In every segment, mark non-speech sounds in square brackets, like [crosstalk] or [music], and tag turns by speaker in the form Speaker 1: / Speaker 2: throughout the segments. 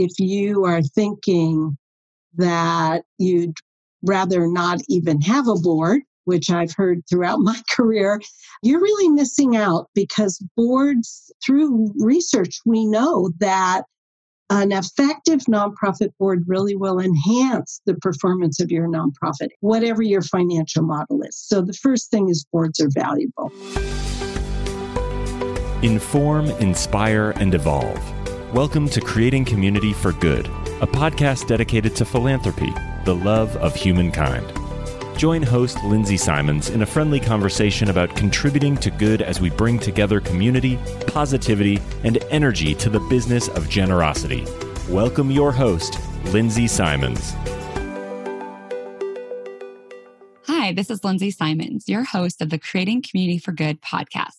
Speaker 1: if you are thinking that you'd rather not even have a board, which I've heard throughout [laughs] my career, you're really missing out because boards, through research, we know that an effective nonprofit board really will enhance the performance of your nonprofit, whatever your financial model is. So the first thing is boards are valuable.
Speaker 2: Inform, inspire, and evolve. Welcome to Creating Community for Good, a podcast dedicated to philanthropy, the love of humankind. Join host Lindsay Simons in a friendly conversation about contributing to good as we bring together community, positivity, and energy to the business of generosity. Welcome your host, Lindsay Simons.
Speaker 3: Hi, this is Lindsay Simons, your host of the Creating Community for Good podcast.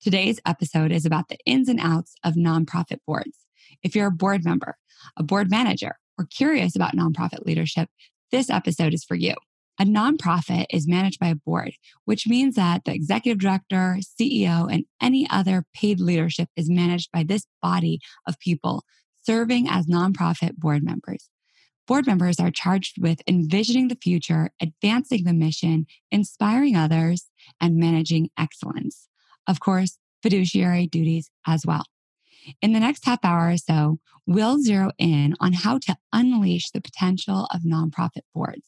Speaker 3: Today's episode is about the ins and outs of nonprofit boards. If you're a board member, a board manager, or curious about nonprofit leadership, this episode is for you. A nonprofit is managed by a board, which means that the executive director, CEO, and any other paid leadership is managed by this body of people serving as nonprofit board members. Board members are charged with envisioning the future, advancing the mission, inspiring others, and managing excellence. Of course, fiduciary duties as well. In the next half hour or so, we'll zero in on how to unleash the potential of nonprofit boards.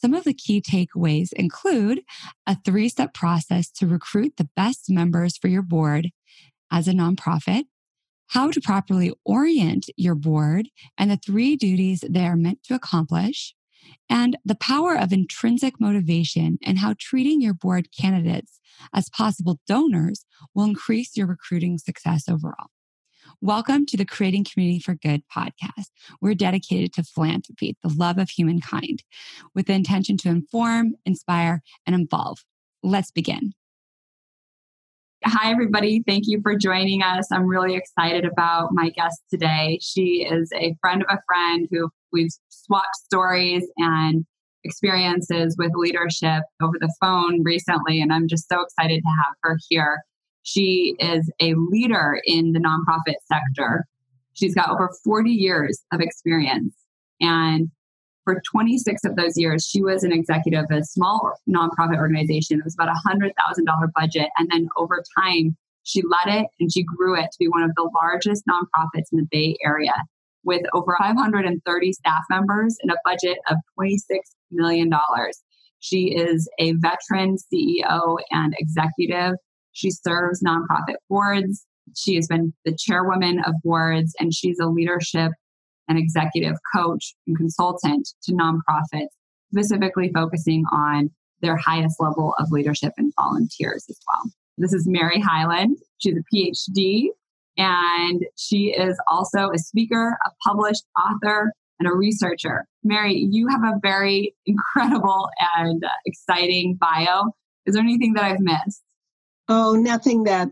Speaker 3: Some of the key takeaways include a three step process to recruit the best members for your board as a nonprofit, how to properly orient your board and the three duties they are meant to accomplish, and the power of intrinsic motivation and how treating your board candidates as possible donors will increase your recruiting success overall. Welcome to the Creating Community for Good podcast. We're dedicated to philanthropy, the love of humankind, with the intention to inform, inspire, and involve. Let's begin. Hi, everybody. Thank you for joining us. I'm really excited about my guest today. She is a friend of a friend who we've swapped stories and experiences with leadership over the phone recently, and I'm just so excited to have her here. She is a leader in the nonprofit sector. She's got over 40 years of experience. And for 26 of those years, she was an executive of a small nonprofit organization. It was about a $100,000 budget. And then over time, she led it and she grew it to be one of the largest nonprofits in the Bay Area with over 530 staff members and a budget of $26 million. She is a veteran CEO and executive she serves nonprofit boards. She has been the chairwoman of boards, and she's a leadership and executive coach and consultant to nonprofits, specifically focusing on their highest level of leadership and volunteers as well. This is Mary Hiland. She's a PhD, and she is also a speaker, a published author, and a researcher. Mary, you have a very [laughs] incredible and uh, exciting bio. Is there anything that I've missed?
Speaker 1: Oh, nothing that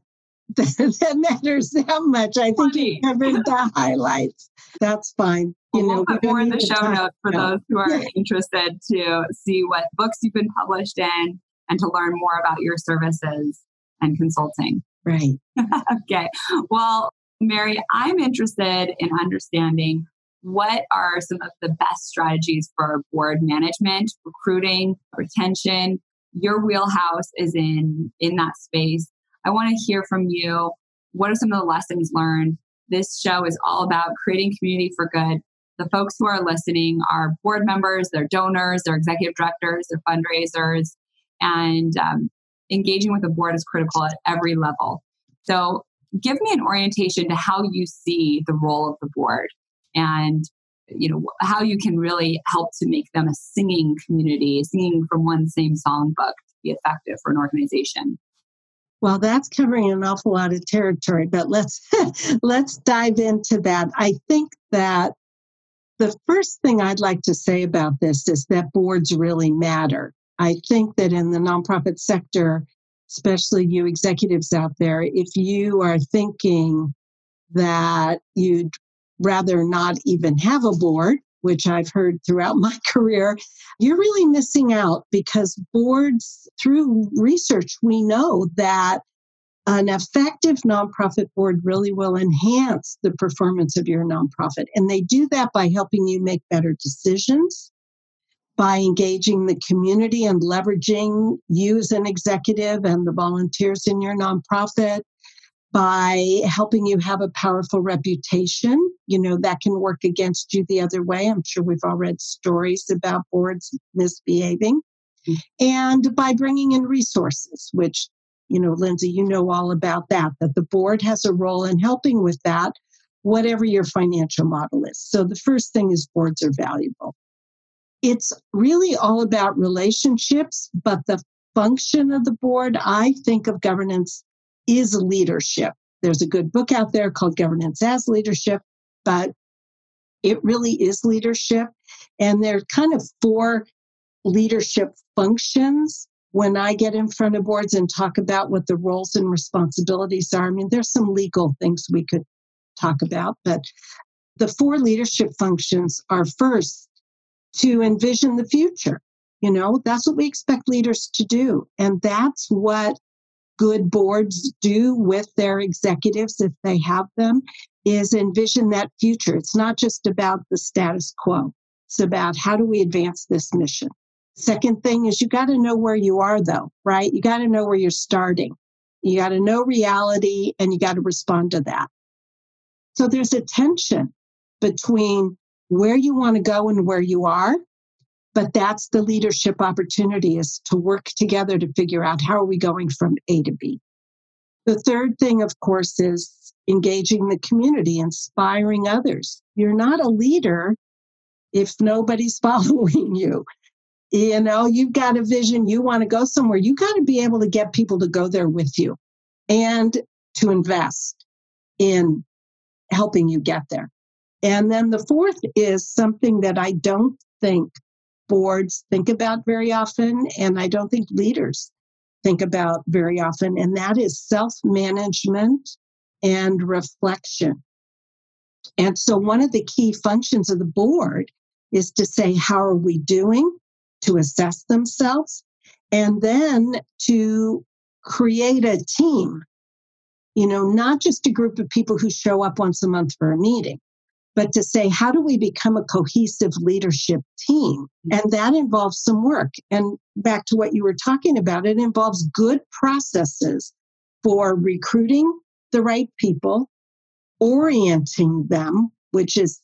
Speaker 1: [laughs] that matters that much. I think you covered the [laughs] highlights. That's fine.
Speaker 3: You know, we'll put more in the show notes for those who are interested to see what books you've been published in and to learn more about your services and consulting.
Speaker 1: Right. [laughs]
Speaker 3: okay. Well, Mary, I'm interested in understanding what are some of the best strategies for board management, recruiting, retention, your wheelhouse is in in that space. I want to hear from you. What are some of the lessons learned? This show is all about creating community for good. The folks who are listening are board members, they're donors, they're executive directors, they're fundraisers, and um, engaging with the board is critical at every level. So, give me an orientation to how you see the role of the board and you know how you can really help to make them a singing community singing from one same songbook to be effective for an organization.
Speaker 1: Well that's covering an awful lot of territory but let's [laughs] let's dive into that. I think that the first thing i'd like to say about this is that boards really matter. I think that in the nonprofit sector especially you executives out there if you are thinking that you'd rather not even have a board, which I've heard throughout [laughs] my career, you're really missing out because boards, through research, we know that an effective nonprofit board really will enhance the performance of your nonprofit. And they do that by helping you make better decisions, by engaging the community and leveraging you as an executive and the volunteers in your nonprofit, by helping you have a powerful reputation. You know, that can work against you the other way. I'm sure we've all read stories about boards misbehaving. Mm-hmm. And by bringing in resources, which you know, Lindsay, you know all about that, that the board has a role in helping with that, whatever your financial model is. So the first thing is boards are valuable. It's really all about relationships, but the function of the board, I think of governance is leadership. There's a good book out there called Governance as Leadership, but it really is leadership. And there are kind of four leadership functions when I get in front of boards and talk about what the roles and responsibilities are, I mean, there's some legal things we could talk about, but the four leadership functions are first to envision the future. You know, that's what we expect leaders to do. And that's what good boards do with their executives if they have them is envision that future. It's not just about the status quo. It's about how do we advance this mission? Second thing is you got to know where you are, though, right? You got to know where you're starting. You got to know reality and you got to respond to that. So there's a tension between where you want to go and where you are. But that's the leadership opportunity is to work together to figure out how are we going from A to B. The third thing, of course, is engaging the community, inspiring others. You're not a leader if nobody's [laughs] following you you know you've got a vision you want to go somewhere you got to be able to get people to go there with you and to invest in helping you get there and then the fourth is something that i don't think boards think mm-hmm. about very often and i don't think leaders think about very often and that is self management and reflection. And so one of the key functions of the board is to say how are we doing to assess themselves and then to create a team. You know not just a group of people who show up once a month for a meeting but to say how do we become a cohesive leadership team mm-hmm. and that involves some work and back to what you were talking about it involves good processes for recruiting the right people orienting them which is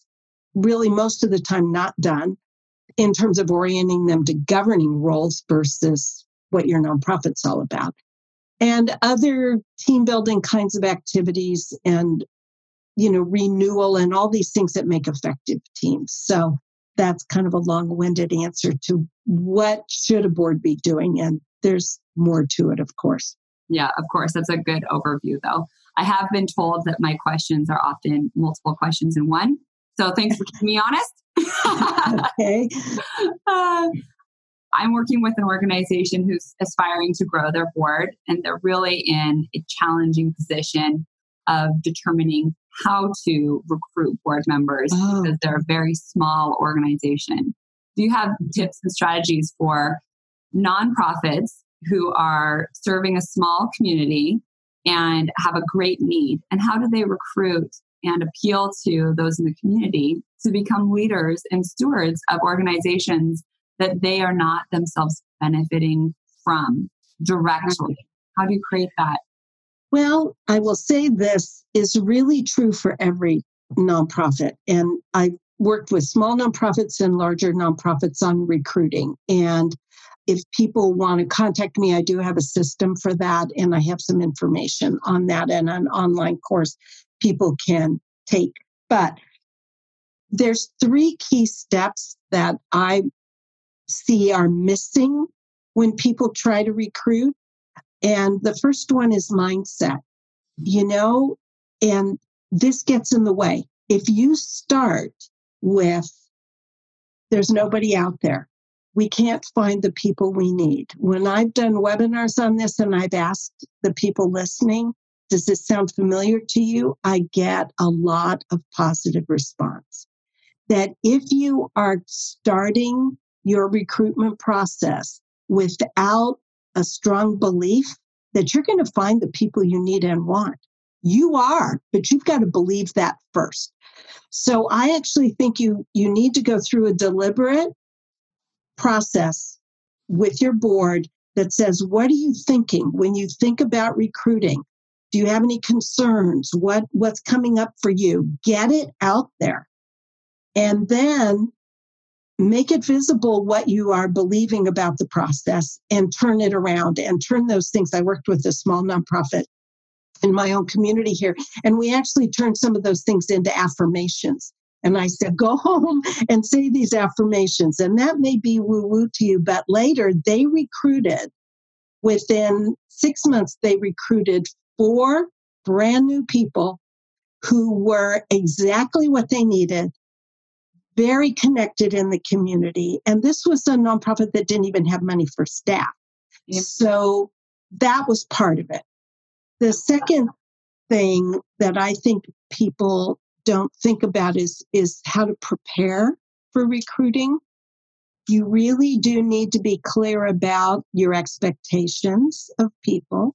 Speaker 1: really most of the time not done in terms of orienting them to governing roles versus what your nonprofit's all about. And other team building kinds of activities and, you know, renewal and all these things that make effective teams. So that's kind of a long winded answer to what should a board be doing. And there's more to it, of course.
Speaker 3: Yeah, of course. That's a good overview, though. I have been told that my questions are often multiple questions in one. So thanks for keeping me honest. [laughs] okay. Uh, I'm working with an organization who's aspiring to grow their board, and they're really in a challenging position of determining how to recruit board members oh. because they're a very small organization. Do you have tips and strategies for nonprofits who are serving a small community and have a great need? And how do they recruit and appeal to those in the community to become leaders and stewards of organizations that they are not themselves benefiting from directly. How do you create that?
Speaker 1: Well, I will say this is really true for every nonprofit. And I've worked with small nonprofits and larger nonprofits on recruiting. And if people want to contact me, I do have a system for that. And I have some information on that and an online course people can take. But there's three key steps that I see are missing when people try to recruit. And the first one is mindset, you know, and this gets in the way. If you start with, there's nobody out there, we can't find the people we need. When I've done webinars on this and I've asked the people listening, does this sound familiar to you? I get a lot of positive response. That if you are starting your recruitment process without a strong belief that you're going to find the people you need and want. You are, but you've got to believe that first. So I actually think you you need to go through a deliberate process with your board that says what are you thinking when you think about recruiting? Do you have any concerns? What what's coming up for you? Get it out there. And then make it visible what you are believing about the process and turn it around and turn those things. I worked with a small nonprofit in my own community here, and we actually turned some of those things into affirmations. And I said, go [laughs] home and say these affirmations. And that may be woo woo to you, but later they recruited, within six months, they recruited four brand new people who were exactly what they needed very connected in the community. And this was a nonprofit that didn't even have money for staff. Yep. So that was part of it. The second thing that I think people don't think about is, is how to prepare for recruiting. You really do need to be clear about your expectations of people.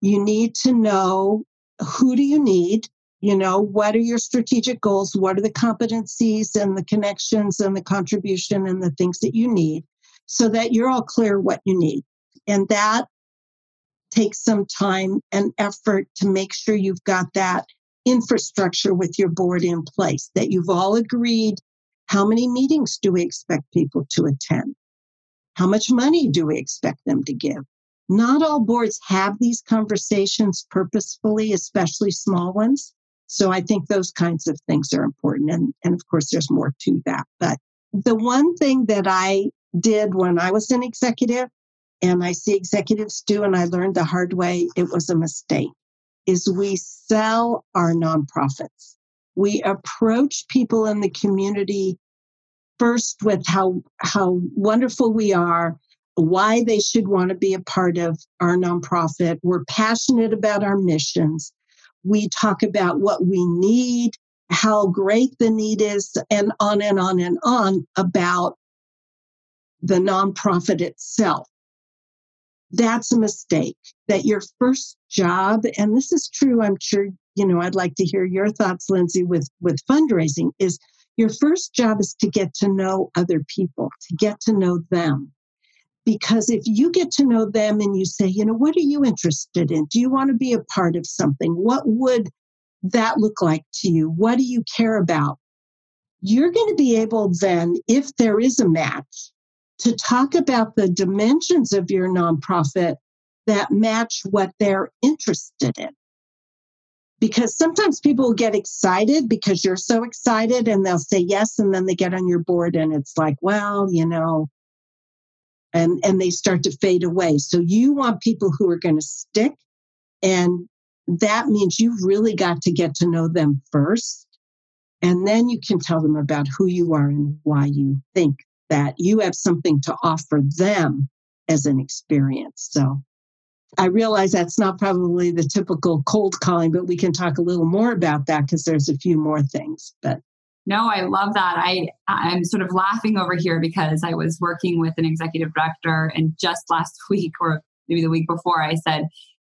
Speaker 1: You need to know who do you need you know what are your strategic goals? What are the competencies and the connections and the contribution and the things that you need so that you're all clear what you need? And that takes some time and effort to make sure you've got that infrastructure with your board in place that you've all agreed how many meetings do we expect people to attend? How much money do we expect them to give? Not all boards have these conversations purposefully especially small ones so I think those kinds of things are important. And, and of course, there's more to that. But the one thing that I did when I was an executive, and I see executives do, and I learned the hard way, it was a mistake, is we sell our nonprofits. We approach people in the community first with how, how wonderful we are, why they should want to be a part of our nonprofit. We're passionate about our missions we talk about what we need, how great the need is, and on and on and on about the nonprofit itself. That's a mistake. That your first job, and this is true, I'm sure, you know, I'd like to hear your thoughts, Lindsay, with, with fundraising, is your first job is to get to know other people, to get to know them. Because if you get to know them and you say, you know, what are you interested in? Do you want to be a part of something? What would that look like to you? What do you care about? You're going to be able then, if there is a match, to talk about the dimensions of your nonprofit that match what they're interested in. Because sometimes people get excited because you're so excited and they'll say yes, and then they get on your board and it's like, well, you know, and and they start to fade away so you want people who are going to stick and that means you've really got to get to know them first and then you can tell them about who you are and why you think that you have something to offer them as an experience so I realize that's not probably the typical cold calling, but we can talk a little more about that because there's a few more things. But
Speaker 3: no, I love that. I I'm sort of laughing over here because I was working with an executive director and just last [laughs] week or maybe the week before I said,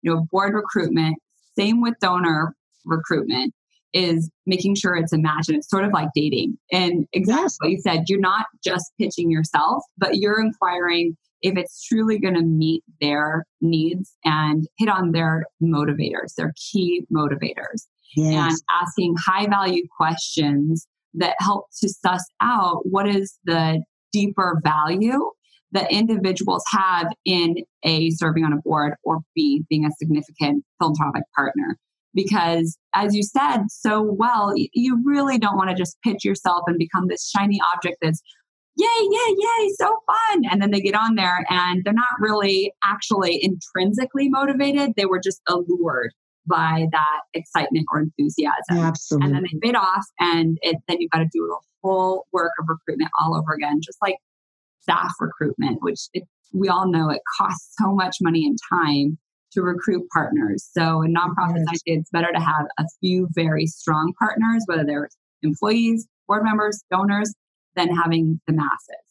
Speaker 3: you know, board recruitment, same with donor recruitment is making sure it's a match and it's sort of like dating. And exactly yes. you said, you're not just pitching yourself, but you're inquiring if it's truly going to meet their needs and hit on their motivators, their key motivators. Yes. And asking high value questions that help to suss out what is the deeper value that individuals have in A, serving on a board, or B, being a significant philanthropic partner. Because as you said so well, you really don't want to just pitch yourself and become this shiny object that's yay, yay, yay, so fun. And then they get on there and they're not really actually intrinsically motivated. They were just allured by that excitement or enthusiasm.
Speaker 1: Absolutely.
Speaker 3: And then they fade off, and it, then you've got to do the whole work of recruitment all over again, just like staff recruitment, which it, we all know it costs so much money and time to recruit partners. So in nonprofits, yes. I say it's better to have a few very strong partners, whether they're employees, board members, donors, than having the masses.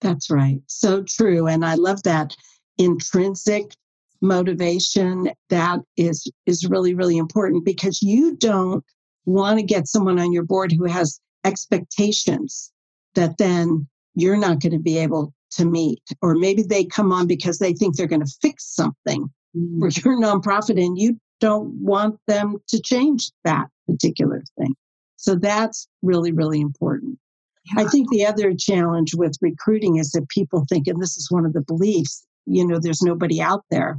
Speaker 1: That's right. So true. And I love that intrinsic motivation that is is really really important because you don't want to get someone on your board who has expectations that then you're not going to be able to meet or maybe they come on because they think they're going to fix something mm-hmm. for your [laughs] nonprofit and you don't want them to change that particular thing so that's really really important yeah. i think the other challenge with recruiting is that people think and this is one of the beliefs you know there's nobody out there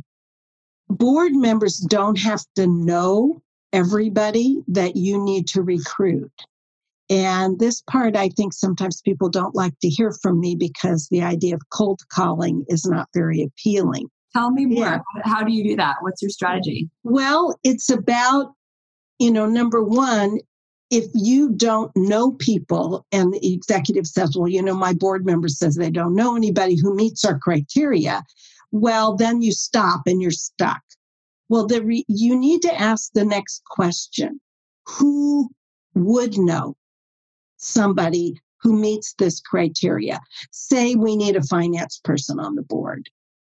Speaker 1: board members don't have to know everybody that you need to recruit. And this part, I think sometimes people don't like to hear from me because the idea of cold calling is not very appealing.
Speaker 3: Tell me more. Yeah. How do you do that? What's your strategy?
Speaker 1: Well, it's about, you know, number one, if you don't know people and the executive says, well, you know, my board member says they don't know anybody who meets our criteria, well, then you stop and you're stuck. Well, the re- you need to ask the next question Who would know somebody who meets this criteria? Say we need a finance person on the board.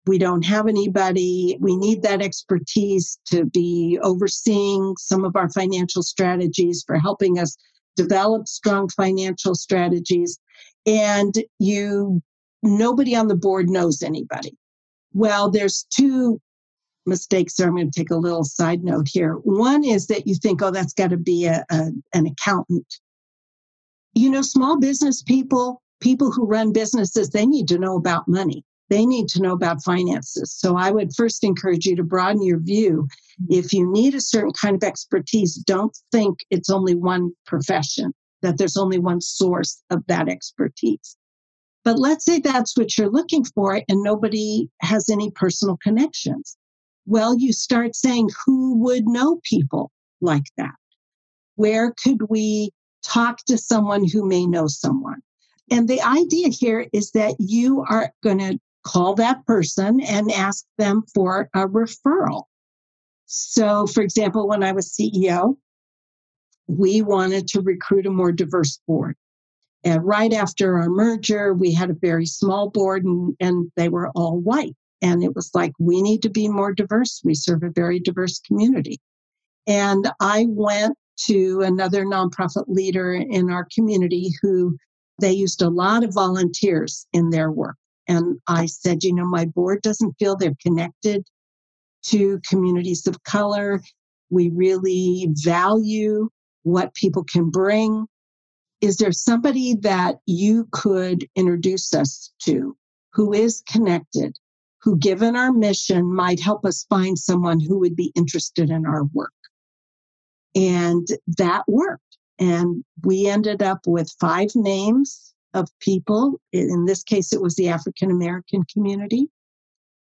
Speaker 1: We don't have anybody. We need that expertise to be overseeing some of our financial strategies for helping us develop strong financial strategies. And you, nobody on the board knows anybody. Well, there's two mistakes there. I'm going to take a little side note here. One is that you think, oh, that's got to be a, a, an accountant. You know, small business people, people who run businesses, they need to know about money. They need to know about finances. So I would first encourage you to broaden your view. Mm-hmm. If you need a certain kind of expertise, don't think it's only one profession, that there's only one source of that expertise. But let's say that's what you're looking for and nobody has any personal connections. Well, you start saying, who would know people like that? Where could we talk to someone who may know someone? And the idea here is that you are going to call that person and ask them for a referral. So, for example, when I was CEO, we wanted to recruit a more diverse board. And right after our merger, we had a very small board and, and they were all white. And it was like, we need to be more diverse. We serve a very diverse community. And I went to another nonprofit leader in our community who they used a lot of volunteers in their work. And I said, you know, my board doesn't feel they're connected to communities of color. We really value what people can bring is there somebody that you could introduce us to who is connected, who, given our mission, might help us find someone who would be interested in our work? And that worked. And we ended up with five names of people. In this case, it was the African American community.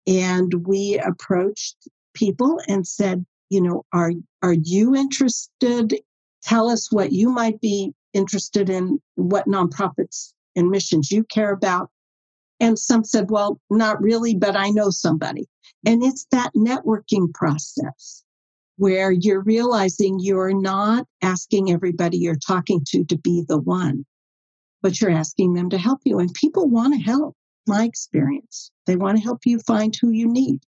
Speaker 1: And we approached people and said, you know, are, are you interested? Tell us what you might be interested in what nonprofits and missions you care about. And some said, well, not really, but I know somebody. And it's that networking process where you're realizing you're not asking everybody you're talking to to be the one, but you're asking them to help you. And people want to help, my experience. They want to help you find who you need.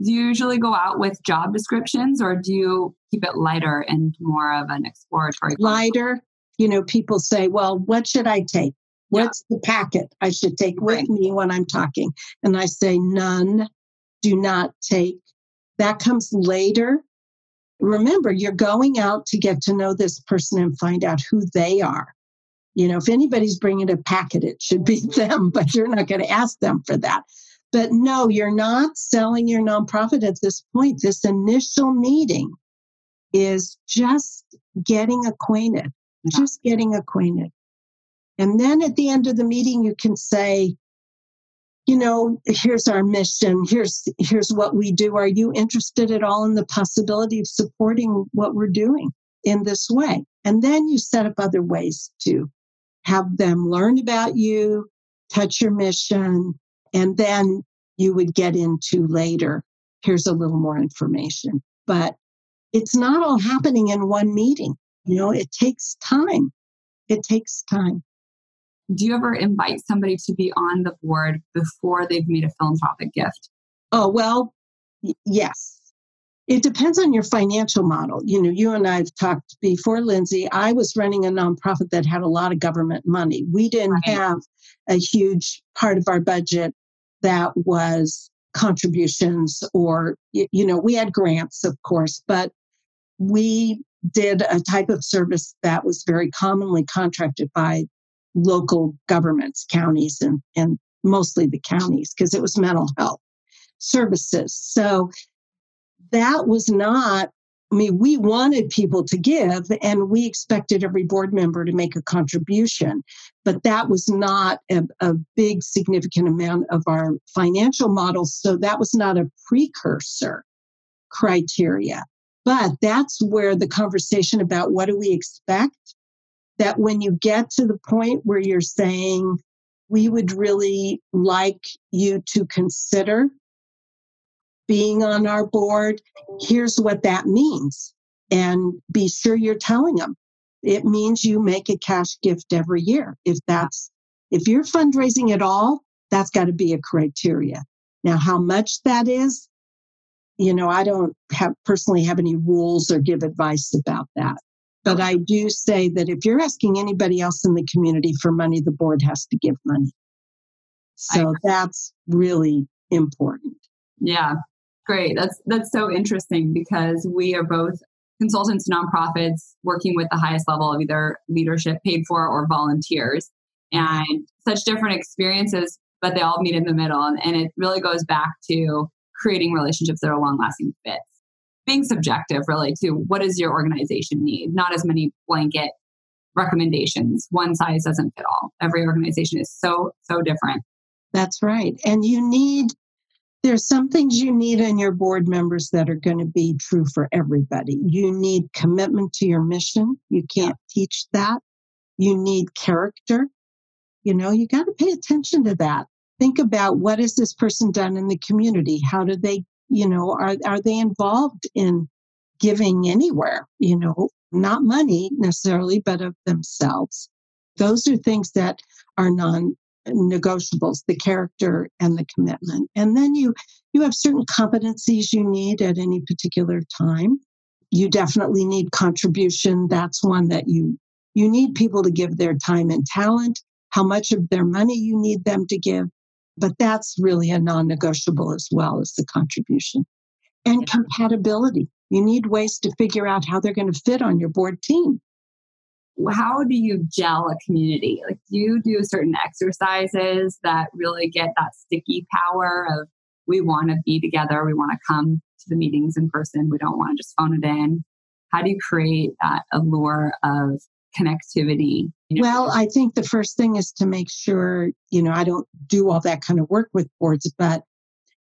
Speaker 3: Do you usually go out with job descriptions or do you keep it lighter and more of an exploratory?
Speaker 1: Lighter, you know, people say, well, what should I take? What's yeah. the packet I should take with right. me when I'm talking? And I say, none, do not take. That comes later. Remember, you're going out to get to know this person and find out who they are. You know, if anybody's bringing a packet, it should be [laughs] them, but you're not going to ask them for that. But no, you're not selling your nonprofit at this point. This initial meeting is just getting acquainted just getting acquainted. And then at the end of the meeting, you can say, you know, here's our mission. Here's, here's what we do. Are you interested at all in the possibility of supporting what we're doing in this way? And then you set up other ways to have them learn about you, touch your mission, and then you would get into later. Here's a little more information. But it's not all happening in one meeting. You know, it takes time. It takes time.
Speaker 3: Do you ever invite somebody to be on the board before they've made a philanthropic gift?
Speaker 1: Oh, well, yes. It depends on your financial model. You know, you and I have talked before, Lindsay. I was running a nonprofit that had a lot of government money. We didn't right. have a huge part of our budget that was contributions or, you know, we had grants, of course, but we did a type of service that was very commonly contracted by local governments, counties, and, and mostly the counties, because it was mental health services. So that was not I mean, we wanted people to give and we expected every board member to make a contribution, but that was not a, a, big, significant amount of our financial model. So that was not a precursor criteria. But that's where the conversation about what do we expect, that when you get to the point where you're saying, we would really like you to consider being on our board. Here's what that means. And be sure you're telling them. It means you make a cash gift every year. If that's, if you're fundraising at all, that's got to be a criteria. Now, how much that is, you know, I don't have personally have any rules or give advice about that. But I do say that if you're asking anybody else in the community for money, the board has to give money. So that's really important.
Speaker 3: Yeah. Great. That's that's so interesting because we are both consultants, nonprofits working with the highest level of either leadership paid for or volunteers. Mm-hmm. And such different experiences, but they all meet in the middle. And it really goes back to creating relationships that are long lasting fits. Being subjective, really, to what does your organization need? Not as many blanket recommendations. One size doesn't fit all. Every organization is so, so different.
Speaker 1: That's right. And you need there's some things you need in your board members that are going to be true for everybody. You need commitment to your mission. You can't teach that. You need character. You know, you got to pay attention to that. Think about what has this person done in the community? How do they, you know, are, are they involved in giving anywhere? You know, not money necessarily, but of themselves. Those are things that are non negotiables the character and the commitment and then you you have certain competencies you need at any particular time you definitely need contribution that's one that you you need people to give their time and talent how much of their money you need them to give but that's really a non-negotiable as well as the contribution and compatibility you need ways to figure out how they're going to fit on your board team
Speaker 3: how do you gel a community? Like, do you do certain exercises that really get that sticky power of we want to be together, we want to come to the meetings in person, we don't want to just phone it in? How do you create that allure of connectivity?
Speaker 1: Well, I think the first thing is to make sure, you know, I don't do all that kind of work with boards, but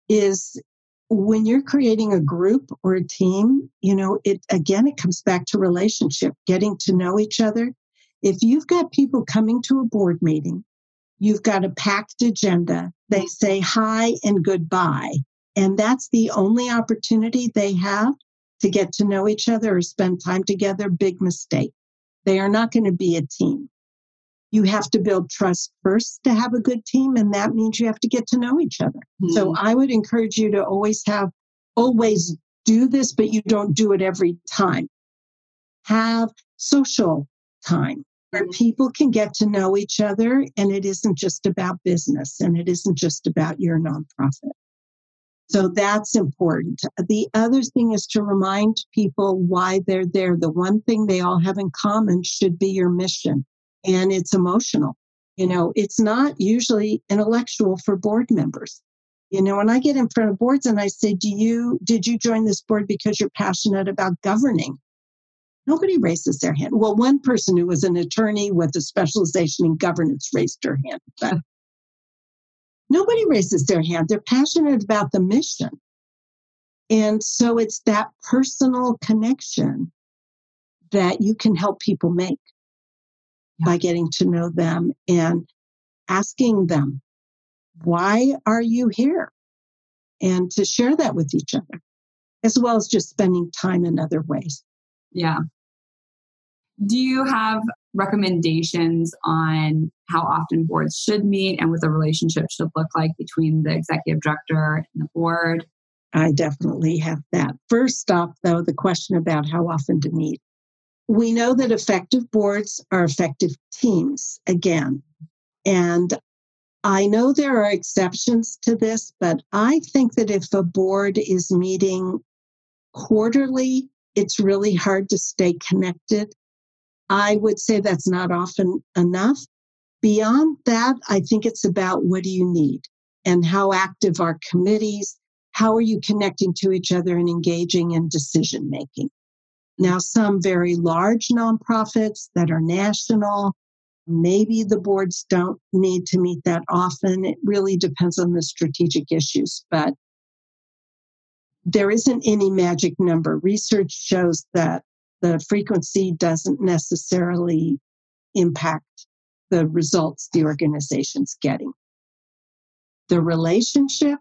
Speaker 1: is when you're creating a group or a team, you know, it again, it comes back to relationship, getting to know each other. If you've got people coming to a board meeting, you've got a packed agenda, they say hi and goodbye. And that's the only opportunity they have to get to know each other or spend time together. Big mistake. They are not going to be a team you have to build trust first to have a good team and that means you have to get to know each other mm-hmm. so i would encourage you to always have always do this but you don't do it every time have social time where mm-hmm. people can get to know each other and it isn't just about business and it isn't just about your nonprofit so that's important. The other thing is to remind people why they're there. The one thing they all have in common should be your mission and it's emotional. You know, it's not usually intellectual for board members. You know, when I get in front of boards and I say, Do you, did you join this board because you're passionate about governing? Nobody raises their hand. Well, one person who was an attorney with a specialization in governance raised her hand, but nobody raises their hand. They're passionate about the mission. And so it's that personal connection that you can help people make yeah. by getting to know them and asking them, why are you here? And to share that with each other, as well as just spending time in other ways.
Speaker 3: Yeah. Do you have recommendations on how often boards should meet and what the relationship should look like between the executive director and the board?
Speaker 1: I definitely have that. First off, though, the question about how often to meet. We know that effective boards are effective teams again. And I know there are exceptions to this, but I think that if a board is meeting quarterly, it's really hard to stay connected. I would say that's not often enough. Beyond that, I think it's about what do you need and how active are committees? How are you connecting to each other and engaging in decision making? Now, some very large nonprofits that are national, maybe the boards don't need to meet that often. It really depends on the strategic issues, but there isn't any magic number. Research shows that the frequency doesn't necessarily impact the results the organization's getting. The relationship,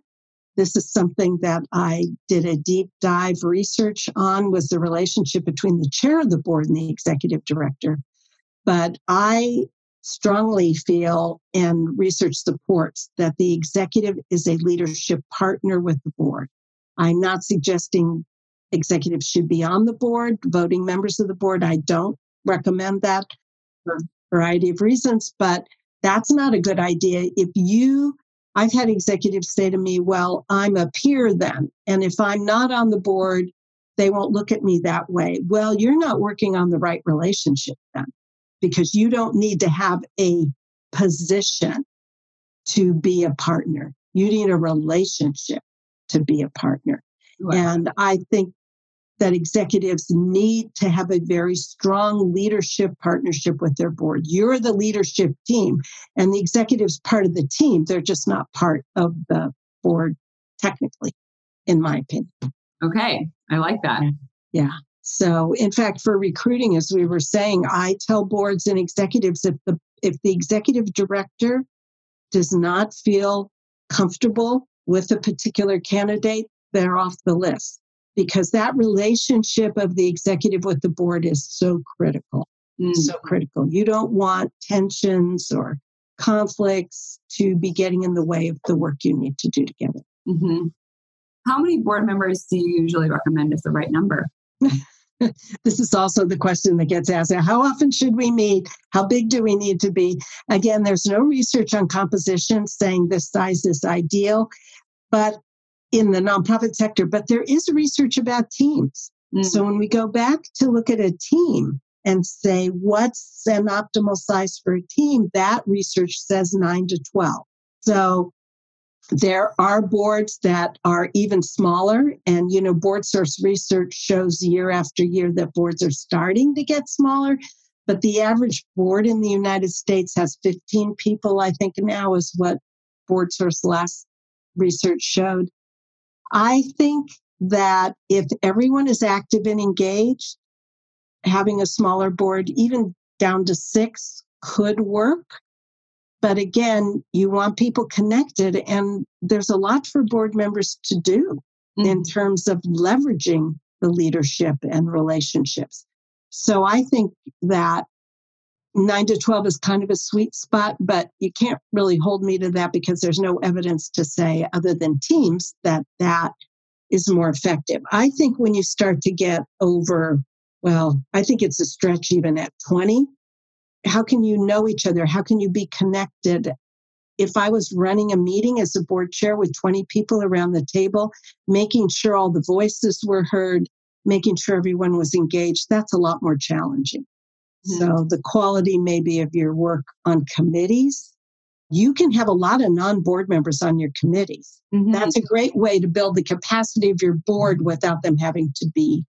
Speaker 1: this is something that I did a deep dive research on was the relationship between the chair of the board and the executive director. But I strongly feel and research supports that the executive is a leadership partner with the board. I'm not suggesting executives should be on the board, voting members of the board. I don't recommend that for a variety of reasons, but that's not a good idea. If you, I've had executives say to me, well, I'm a peer then. And if I'm not on the board, they won't look at me that way. Well, you're not working on the right relationship then because you don't need to have a position to be a partner. You need a relationship to be a partner. And I think that executives need to have a very strong leadership partnership with their board. You're the leadership team, and the executive's part of the team. They're just not part of the board, technically, in my opinion.
Speaker 3: Okay, I like that.
Speaker 1: Yeah. So, in fact, for recruiting, as we were saying, I tell boards and executives if the if the executive director does not feel comfortable with a particular candidate, they're off the list because that relationship of the executive with the board is so critical. Mm. So critical. You don't want tensions or conflicts to be getting in the way of the work you need to do together.
Speaker 3: Mm-hmm. How many board members do you usually recommend as the right number? [laughs]
Speaker 1: this is also the question that gets asked how often should we meet how big do we need to be again there's no research on composition saying this size is ideal but in the nonprofit sector but there is research about teams mm. so when we go back to look at a team and say what's an optimal size for a team that research says 9 to 12 so there are boards that are even smaller. And, you know, BoardSource research shows year after year that boards are starting to get smaller. But the average board in the United States has 15 people, I think now is what BoardSource last research showed. I think that if everyone is active and engaged, having a smaller board, even down to six, could work. But again, you want people connected, and there's a lot for board members to do mm-hmm. in terms of leveraging the leadership and relationships. So I think that 9 to 12 is kind of a sweet spot, but you can't really hold me to that because there's no evidence to say, other than teams, that that is more effective. I think when you start to get over, well, I think it's a stretch even at 20, how can you know each other? How can you be connected? If I was running a meeting as a board chair with 20 people around the table, making sure all the voices were heard, making sure everyone was engaged, that's a lot more challenging. Mm-hmm. So, the quality maybe of your work on committees, you can have a lot of non board members on your committees. Mm-hmm. That's a great way to build the capacity of your board without them having to be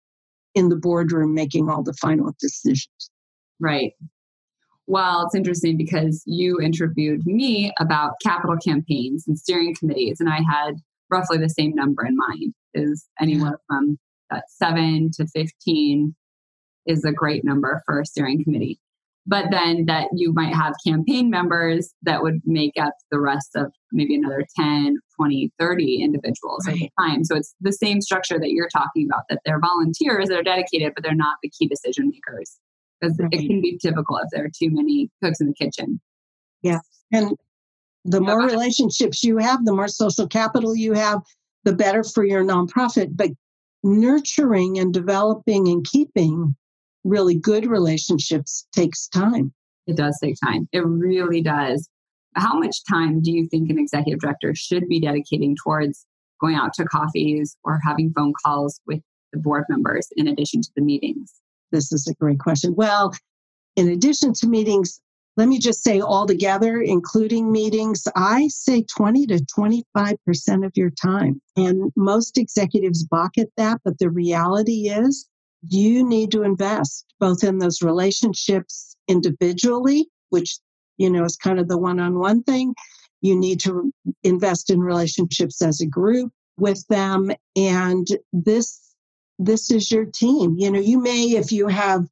Speaker 1: in the boardroom making all the final decisions.
Speaker 3: Right. Well, it's interesting because you interviewed me about capital campaigns and steering committees, and I had roughly the same number in mind. Is anywhere from that seven to fifteen is a great number for a steering committee. But then that you might have campaign members that would make up the rest of maybe another 10, 20, 30 individuals right. at a time. So it's the same structure that you're talking about, that they're volunteers that are dedicated, but they're not the key decision makers because right. it can be difficult if there are too many cooks in the kitchen.
Speaker 1: Yeah. And the more relationships you have, the more social capital you have, the better for your nonprofit. But nurturing and developing and keeping really good relationships takes time.
Speaker 3: It does take time. It really does. How much time do you think an executive director should be dedicating towards going out to coffees or having phone calls with the board members in addition to the meetings?
Speaker 1: This is a great question. Well, in addition to meetings, let me just say all together, including meetings, I say 20 to 25% of your time. And most executives balk at that, but the reality is you need to invest both in those relationships individually, which, you know, is kind of the one on one thing. You need to invest in relationships as a group with them. And this, this is your team. You know, you may, if you have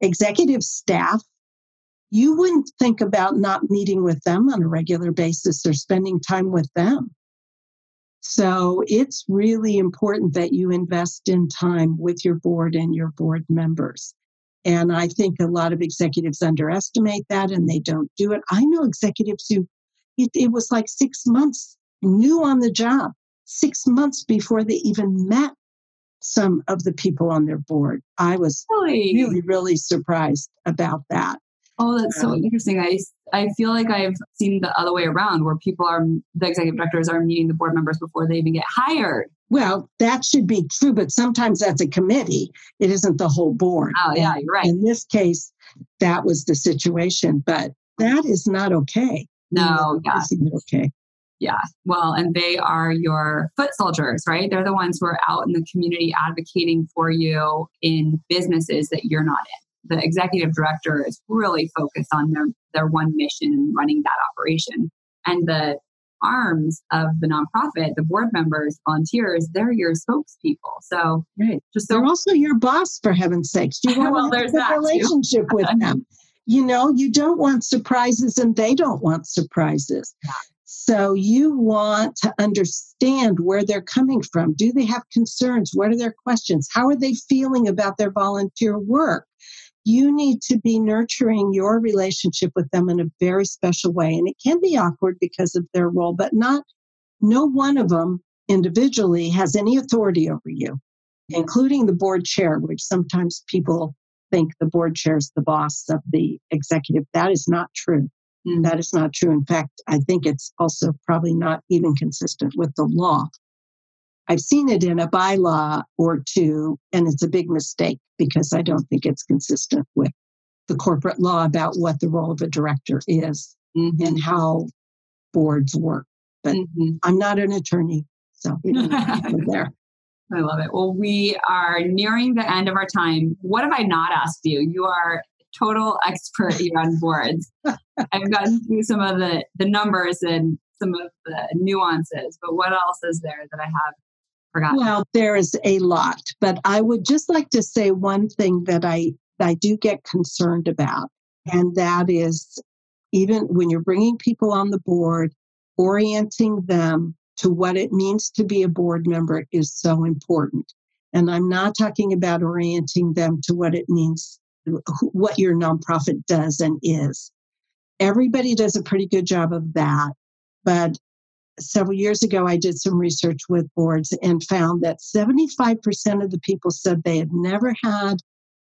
Speaker 1: executive staff, you wouldn't think about not meeting with them on a regular basis or spending time with them. So it's really important that you invest in time with your board and your board members. And I think a lot of executives underestimate that and they don't do it. I know executives who, it, it was like six months new on the job, six months before they even met some of the people on their board. I was really, really, really surprised about that.
Speaker 3: Oh, that's so um, interesting. I, I feel like I've seen the other way around where people are, the executive directors are meeting the board members before they even get hired.
Speaker 1: Well, that should be true, but sometimes that's a committee. It isn't the whole board.
Speaker 3: Oh, yeah, you're right.
Speaker 1: In this case, that was the situation, but that is not okay.
Speaker 3: No, yeah.
Speaker 1: okay.
Speaker 3: Yeah. Well, and they are your foot soldiers, right? They're the ones who are out in the community advocating for you in businesses that you're not in the executive director is really focused on their, their one mission and running that operation. And the arms of the nonprofit, the board members, volunteers, they're your spokespeople. So
Speaker 1: right. just they're also your boss for heaven's sakes. You [laughs] want well, there's a relationship with [laughs] them. You know, you don't want surprises and they don't want surprises. So you want to understand where they're coming from. Do they have concerns? What are their questions? How are they feeling about their volunteer work? You need to be nurturing your relationship with them in a very special way. And it can be awkward because of their role, but not, no one of them individually has any authority over you, including the board chair, which sometimes people think the board chair is the boss of the executive. That is not true. Mm. That is not true. In fact, I think it's also probably not even consistent with the law. I've seen it in a bylaw or two, and it's a big mistake because I don't think it's consistent with the corporate law about what the role of a director is mm-hmm. and how boards work. But mm-hmm. I'm not an attorney, so [laughs] we don't there.
Speaker 3: I love it. Well, we are nearing the end of our time. What have I not asked you? You are total expert here on boards. [laughs] I've gotten through some of the, the numbers and some of the nuances, but what else is there that I have
Speaker 1: Well, there is a lot, but I would just like to say one thing that I I do get concerned about, and that is even when you're bringing people on the board, orienting them to what it means to be a board member is so important. And I'm not talking about orienting them to what it means, what your nonprofit does and is. Everybody does a pretty good job of that. But several years ago, I did some research with boards and found that 75% of the people said they had never had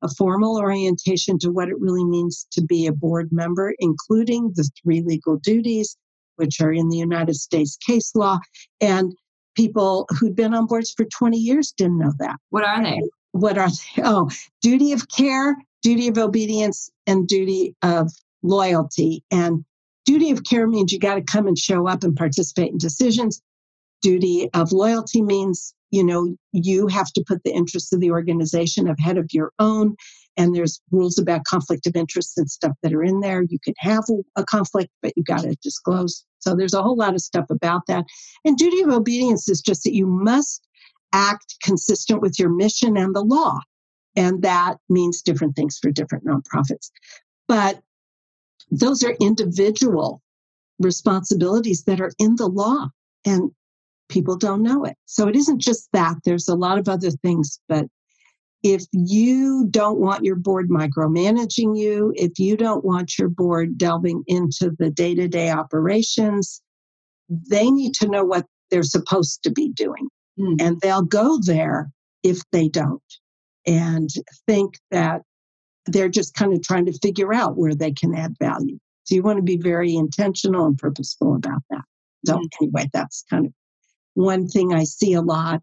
Speaker 1: a formal orientation to what it really means to be a board member, including the three legal duties, which are in the United States case law. And people who'd been on boards for 20 years didn't know that.
Speaker 3: What are they?
Speaker 1: What are they? [laughs] Oh, duty of care, duty of obedience, and duty of loyalty. And Duty of care means you got to come and show up and participate in decisions. Duty of loyalty means, you know, you have to put the interests of the organization ahead of your own. And there's rules about conflict of interest and stuff that are in there. You can have a conflict, but you got to disclose. So there's a whole lot of stuff about that. And duty of obedience is just that you must act consistent with your mission and the law. And that means different things for different nonprofits. But those are individual responsibilities that are in the law and people don't know it. So it isn't just that, there's a lot of other things. But if you don't want your board micromanaging you, if you don't want your board delving into the day to day operations, they need to know what they're supposed to be doing. mm. and they'll go there if they don't and think that they're just kind of trying to figure out where they can add value. So you want to be very intentional and purposeful about that. So mm. anyway, that's kind of one thing I see a lot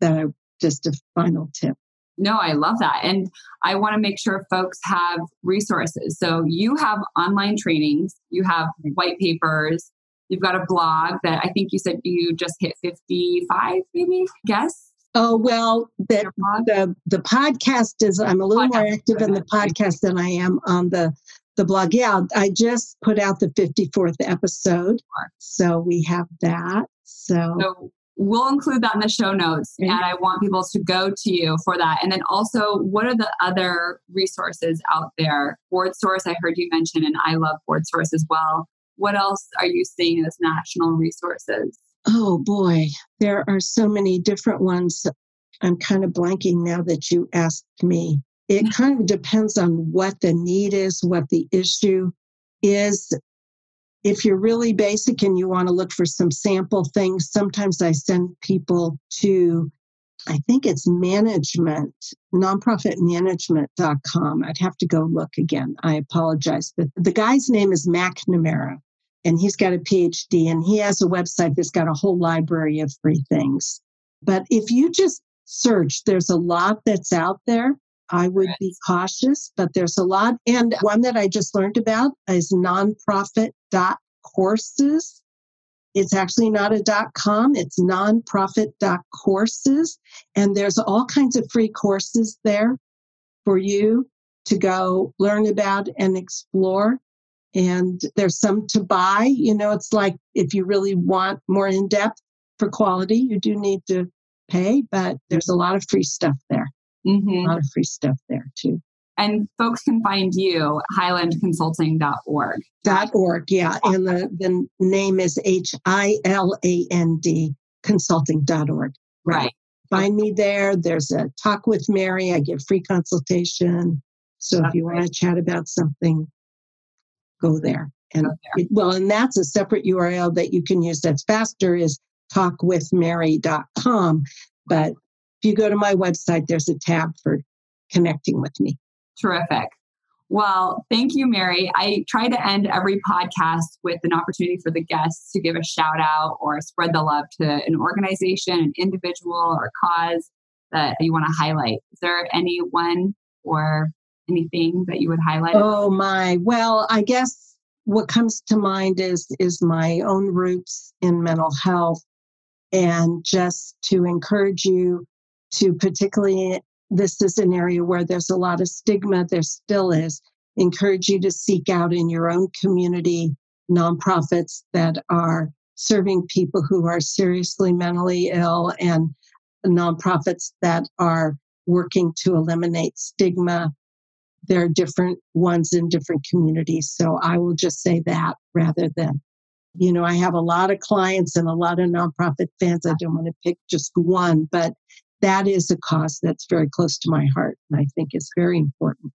Speaker 1: that I just a final tip.
Speaker 3: No, I love that. And I want to make sure folks have resources. So you have online trainings, you have white papers, you've got a blog that I think you said you just hit 55, maybe, guess?
Speaker 1: Oh well, the, the the podcast is. I'm a little podcast. more active in the podcast than I am on the the blog. Yeah, I just put out the 54th episode, so we have that. So,
Speaker 3: so we'll include that in the show notes, mm-hmm. and I want people to go to you for that. And then also, what are the other resources out there? BoardSource, I heard you mention, and I love BoardSource as well. What else are you seeing as national resources?
Speaker 1: Oh boy, there are so many different ones. I'm kind of blanking now that you asked me. It mm. kind of depends on what the need is, what the issue is. If you're really basic and you want to look for some sample things, sometimes I send people to, I think it's management, nonprofitmanagement.com. I'd have to go look again. I apologize. But the guy's name is McNamara and he's got a PhD and he has a website that's got a whole library of free things. But if you just search, there's a lot that's out there. I would right. be cautious, but there's a lot. And one that I just learned about is nonprofit.courses. It's actually not a dot com, it's nonprofit.courses. And there's all kinds of free courses there for you to go learn about and explore and there's some to buy. You know, it's like if you really want more in depth for quality, you do need to pay, but there's a lot of free stuff there. Mm-hmm. A lot of free stuff there too.
Speaker 3: And folks can find you hilandconsulting.org.
Speaker 1: Dot org, yeah. And the, the name is H I L A N D consulting.org.
Speaker 3: Right. right.
Speaker 1: Find me there. There's a talk with Mary. I give free consultation. So That's if you want to chat about something, go there. And it, well, and that's a separate URL that you can use that's faster is talkwithmary.com. But if you go to my website, there's a tab for connecting with me.
Speaker 3: Terrific. Well, thank you, Mary. I try to end every podcast with an opportunity for the guests to give a shout out or spread the love to an organization, an individual, or cause that you want to highlight. Is there anyone or anything that you would highlight?
Speaker 1: Oh my. Well, I guess what comes to mind is is my own roots in mental health and just to encourage you to particularly this is an area where there's a lot of stigma there still is encourage you to seek out in your own community nonprofits that are serving people who are seriously mentally ill and nonprofits that are working to eliminate stigma there are different ones in different communities. So I will just say that rather than, you know, I have a lot of clients and a lot of nonprofit fans. I don't want to pick just one, but that is a cause that's very close to my heart and I think is very important.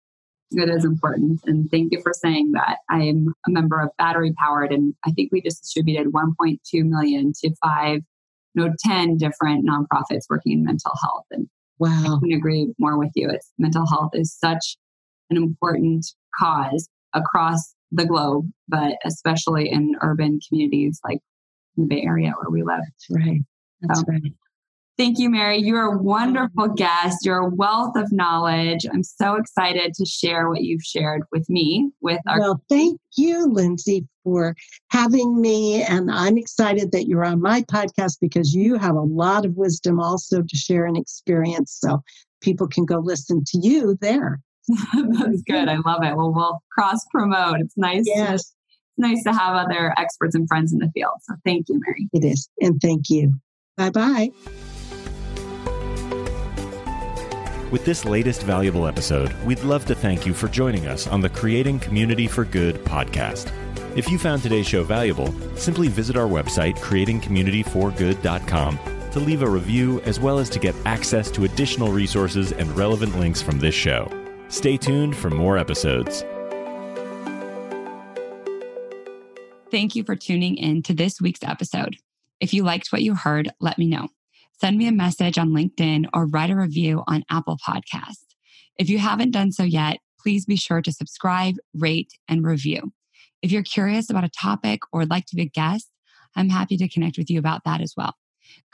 Speaker 3: It is important. And thank you for saying that. I'm a member of Battery Powered, and I think we just distributed 1.2 million to five, no, 10 different nonprofits working in mental health. And
Speaker 1: wow.
Speaker 3: I can agree more with you. It's mental health is such an important cause across the globe, but especially in urban communities like the Bay Area where we live.
Speaker 1: That's right. That's so, right.
Speaker 3: Thank you, Mary. You're a wonderful guest. You're a wealth of knowledge. I'm so excited to share what you've shared with me. With
Speaker 1: our well, thank you, Lindsay, for having me, and I'm excited that you're on my podcast because you have a lot of wisdom also to share and experience. So people can go listen to you there. [laughs]
Speaker 3: That's good. I love it. Well, we'll cross promote. It's nice.
Speaker 1: Yes.
Speaker 3: It's nice to have other experts and friends in the field. So thank you, Mary.
Speaker 1: It is. And thank you. Bye bye.
Speaker 2: With this latest valuable episode, we'd love to thank you for joining us on the Creating Community for Good podcast. If you found today's show valuable, simply visit our website, creatingcommunityforgood.com, to leave a review as well as to get access to additional resources and relevant links from this show. Stay tuned for more episodes.
Speaker 3: Thank you for tuning in to this week's episode. If you liked what you heard, let me know. Send me a message on LinkedIn or write a review on Apple Podcasts. If you haven't done so yet, please be sure to subscribe, rate, and review. If you're curious about a topic or would like to be a guest, I'm happy to connect with you about that as well.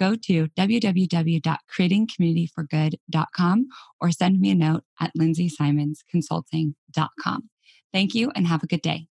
Speaker 3: Go to www.creatingcommunityforgood.com or send me a note at lindsaysimonsconsulting.com. Thank you and have a good day.